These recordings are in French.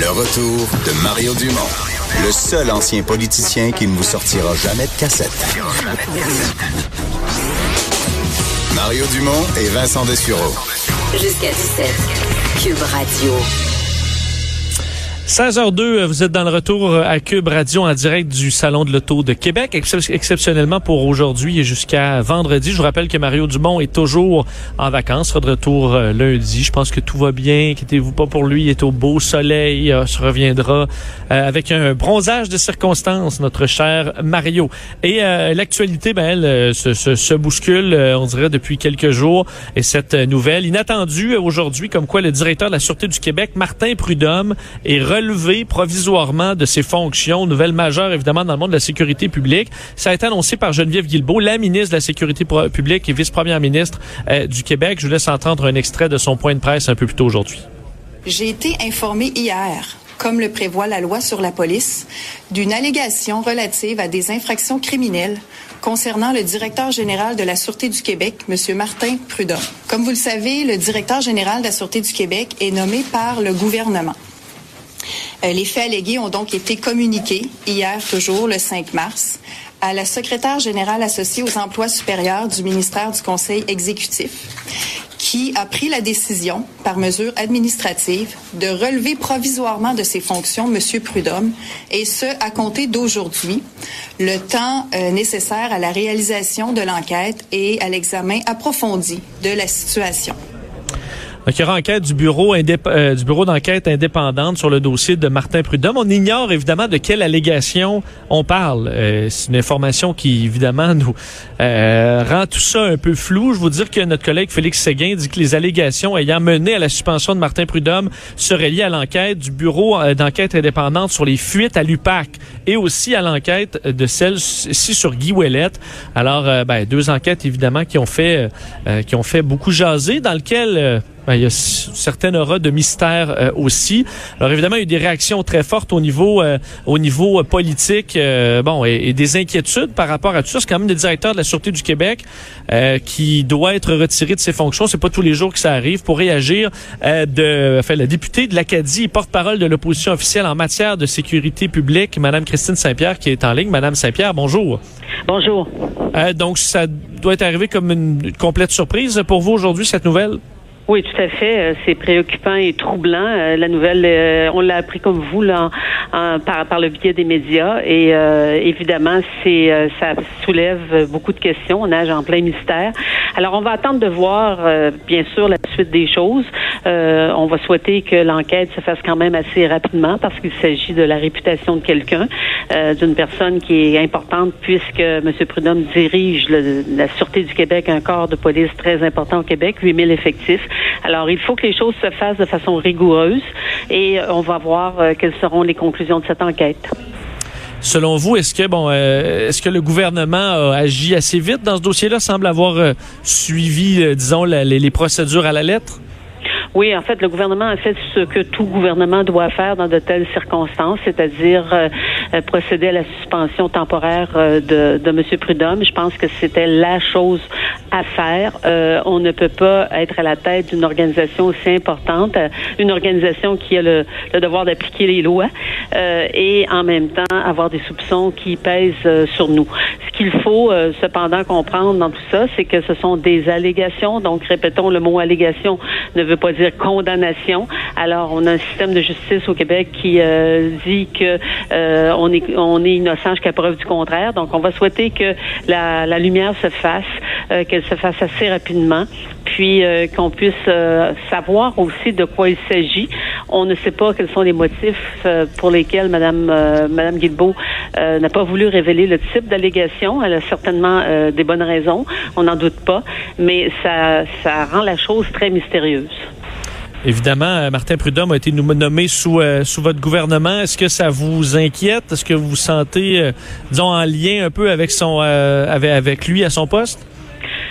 Le retour de Mario Dumont, le seul ancien politicien qui ne vous sortira jamais de cassette. Mario Dumont et Vincent Dessureau. Jusqu'à 17. Cube Radio. 16h02, vous êtes dans le retour à Cube Radio en direct du Salon de l'Auto de Québec, exceptionnellement pour aujourd'hui et jusqu'à vendredi. Je vous rappelle que Mario Dumont est toujours en vacances, sera de retour euh, lundi. Je pense que tout va bien, inquiétez-vous pas pour lui, il est au beau soleil, euh, se reviendra euh, avec un bronzage de circonstances, notre cher Mario. Et l'actualité, ben, elle se, se, se bouscule, on dirait, depuis quelques jours. Et cette nouvelle inattendue aujourd'hui, comme quoi le directeur de la Sûreté du Québec, Martin Prudhomme, est relevé provisoirement de ses fonctions, nouvelle majeure évidemment dans le monde de la sécurité publique. Ça a été annoncé par Geneviève Guilbeault, la ministre de la Sécurité publique et vice-première ministre euh, du Québec. Je vous laisse entendre un extrait de son point de presse un peu plus tôt aujourd'hui. J'ai été informé hier comme le prévoit la loi sur la police, d'une allégation relative à des infractions criminelles concernant le directeur général de la Sûreté du Québec, M. Martin Prudhomme. Comme vous le savez, le directeur général de la Sûreté du Québec est nommé par le gouvernement. Euh, les faits allégués ont donc été communiqués hier, toujours le 5 mars, à la secrétaire générale associée aux emplois supérieurs du ministère du Conseil exécutif, qui a pris la décision, par mesure administrative, de relever provisoirement de ses fonctions M. Prudhomme, et ce, à compter d'aujourd'hui, le temps euh, nécessaire à la réalisation de l'enquête et à l'examen approfondi de la situation. Donc, il y aura enquête du bureau, euh, du bureau d'enquête indépendante sur le dossier de Martin Prudhomme. On ignore évidemment de quelle allégation on parle. Euh, c'est une information qui évidemment nous euh, rend tout ça un peu flou. Je vous dire que notre collègue Félix Séguin dit que les allégations ayant mené à la suspension de Martin Prudhomme seraient liées à l'enquête du bureau d'enquête indépendante sur les fuites à l'UPAC et aussi à l'enquête de celle-ci sur Guy Ouellette. Alors, ben, deux enquêtes évidemment qui ont fait qui ont fait beaucoup jaser, dans lequel ben, il y a certaines aura de mystère euh, aussi. Alors évidemment, il y a eu des réactions très fortes au niveau euh, au niveau euh, politique, bon, et, des inquiétudes par rapport à tout ça. C'est quand même le directeur de la Sûreté du Québec qui doit être retiré de ses fonctions. C'est pas tous les jours que ça arrive pour réagir de, enfin, la députée de l'Acadie, porte-parole de l'opposition officielle en matière de sécurité publique, Madame Christine Saint-Pierre, qui est en ligne. Madame Saint-Pierre, bonjour. Bonjour. donc ça doit être arrivé comme une complète surprise pour vous aujourd'hui cette nouvelle? Oui, tout à fait. Euh, c'est préoccupant et troublant. Euh, la nouvelle, euh, on l'a appris comme vous là, par, le biais des médias. Et évidemment, c'est ça soulève beaucoup de questions. On nage en plein mystère. Alors, on va attendre de voir, bien sûr, la suite des choses. on va souhaiter que l'enquête se fasse quand même assez rapidement parce qu'il s'agit de la réputation de quelqu'un, d'une personne qui est importante puisque M. Prudhomme dirige la Sûreté du Québec, un corps de police très important au Québec, 8000 effectifs. Alors, il faut que les choses se fassent de façon rigoureuse et euh, on va voir euh, quelles seront les conclusions de cette enquête. Selon vous, est-ce que bon, euh, est-ce que le gouvernement a agi assez vite dans ce dossier-là, semble avoir suivi, disons, les procédures à la lettre? Oui, en fait, le gouvernement a fait ce que tout gouvernement doit faire dans de telles circonstances, c'est-à-dire procéder à la suspension temporaire euh, de, de M. Prudhomme. Je pense que c'était la chose à faire. on ne peut pas être à la tête d'une organisation aussi importante, une organisation qui a le, le devoir d'appliquer les lois et en même temps avoir des soupçons qui pèsent sur nous. Ce qu'il faut cependant comprendre dans tout ça, c'est que ce sont des allégations. Donc, répétons, le mot allégation ne veut pas dire condamnation. Alors, on a un système de justice au Québec qui euh, dit que euh, on est on est innocent jusqu'à preuve du contraire. Donc, on va souhaiter que la, lumière se fasse, euh, qu'elle se fasse assez rapidement, puis qu'on puisse savoir aussi de quoi il s'agit. On ne sait pas quels sont les motifs pour lesquels Madame Madame Guilbeault n'a pas voulu révéler le type d'allégation. Elle a certainement des bonnes raisons, on n'en doute pas, mais ça ça rend la chose très mystérieuse. Évidemment, euh, Martin Prudhomme a été nommé sous, euh, sous votre gouvernement. Est-ce que ça vous inquiète? Est-ce que vous vous sentez, euh, disons, en lien un peu avec son avec, avec lui à son poste?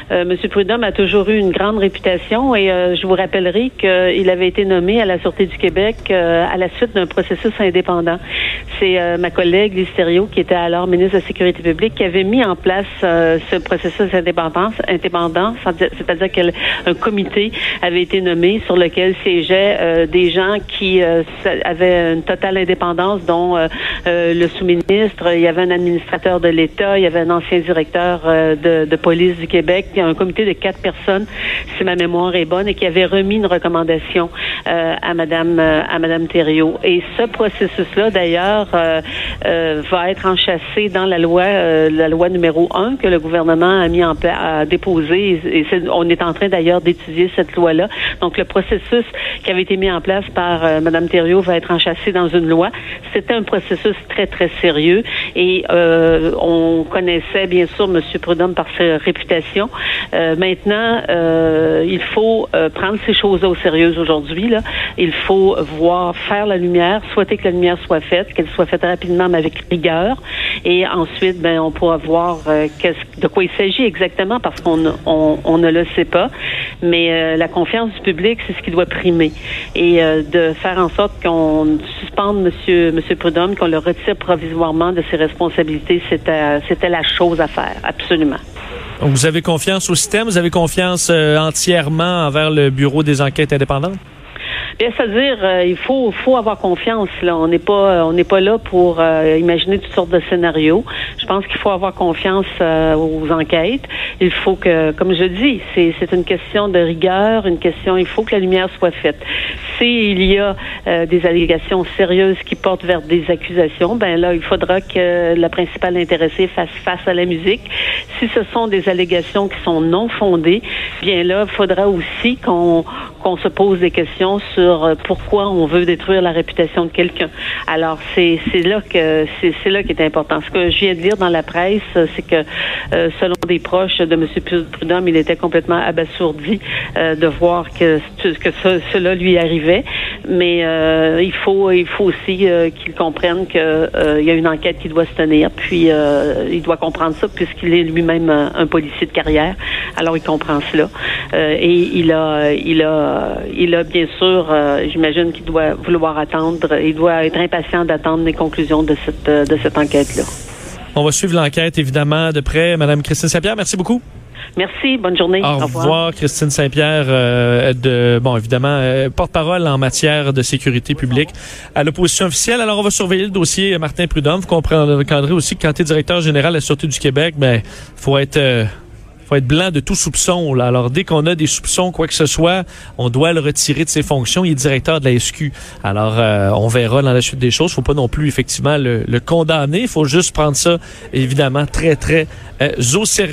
Monsieur Prudhomme a toujours eu une grande réputation et je vous rappellerai qu'il avait été nommé à la Sûreté du Québec à la suite d'un processus indépendant. C'est ma collègue Lise qui était alors ministre de la Sécurité publique, qui avait mis en place ce processus indépendant, c'est-à-dire qu'un comité avait été nommé sur lequel siégeaient des gens qui avaient une totale indépendance, dont le sous-ministre, il y avait un administrateur de l'État, il y avait un ancien directeur euh, de, police du Québec, un comité de quatre personnes, si ma mémoire est bonne, et qui avait remis une recommandation à Madame euh, à Madame Thériault. Et ce processus-là, d'ailleurs, va être enchâssé dans la loi, la loi numéro 1 que le gouvernement a mis en place, a déposé. Et on est en train d'ailleurs d'étudier cette loi-là. Donc, le processus qui avait été mis en place par Madame Thériault va être enchâssé dans une loi. C'était un processus très, très sérieux. Et euh, on connaissait bien sûr M. Prudhomme par sa réputation. Euh, maintenant, euh, il faut prendre ces choses-là au sérieux aujourd'hui. Il faut voir faire la lumière, souhaiter que la lumière soit faite, qu'elle soit faite rapidement mais avec rigueur. Et ensuite, ben, on pourra voir de quoi il s'agit exactement parce qu'on on, ne le sait pas. Mais la confiance du public, c'est ce qui doit primer. Et de faire en sorte qu'on suspende. Monsieur Prudhomme, qu'on le retire provisoirement de ses responsabilités, c'était, la chose à faire, absolument. vous avez confiance au système, vous avez confiance euh, entièrement envers le Bureau des enquêtes indépendantes? C'est-à-dire, euh, il faut, faut avoir confiance. Là, on n'est pas, on n'est pas là pour euh, imaginer toutes sortes de scénarios. Je pense qu'il faut avoir confiance euh, aux enquêtes. Il faut que, comme je dis, c'est, c'est une question de rigueur, une question. Il faut que la lumière soit faite. S'il y a des allégations sérieuses qui portent vers des accusations, ben là, il faudra que la principale intéressée fasse face à la musique. Si ce sont des allégations qui sont non fondées, bien là, il faudra aussi qu'on qu'on se pose des questions sur euh, pourquoi on veut détruire la réputation de quelqu'un. Alors c'est là que c'est là qui est important. Ce que je viens de lire dans la presse, c'est que euh, selon des proches de M. Prudhomme, il était complètement abasourdi euh, de voir que que cela lui arrivait. Mais il faut il faut aussi qu'il comprenne que il y a une enquête qui doit se tenir. Puis il doit comprendre ça puisqu'il est lui-même un, policier de carrière. Alors il comprend cela et il a il a il a bien sûr euh, j'imagine qu'il doit vouloir attendre, il doit être impatient d'attendre les conclusions de cette, euh, de cette enquête-là. On va suivre l'enquête, évidemment, de près. Madame Christine Saint-Pierre, merci beaucoup. Merci, bonne journée. Au, revoir. Christine Saint-Pierre, euh, de bon évidemment porte-parole en matière de sécurité publique à l'opposition officielle. Alors on va surveiller le dossier Martin Prudhomme. Vous comprendrez aussi que quand tu es directeur général de la Sûreté du Québec, ben faut être faut être blanc de tout soupçon. Là. Alors, dès qu'on a des soupçons, quoi que ce soit, on doit le retirer de ses fonctions. Il est directeur de la SQ. Alors, euh, on verra dans la suite des choses. faut pas non plus, effectivement, le, condamner. Il faut juste prendre ça, évidemment, très, très euh, au sérieux.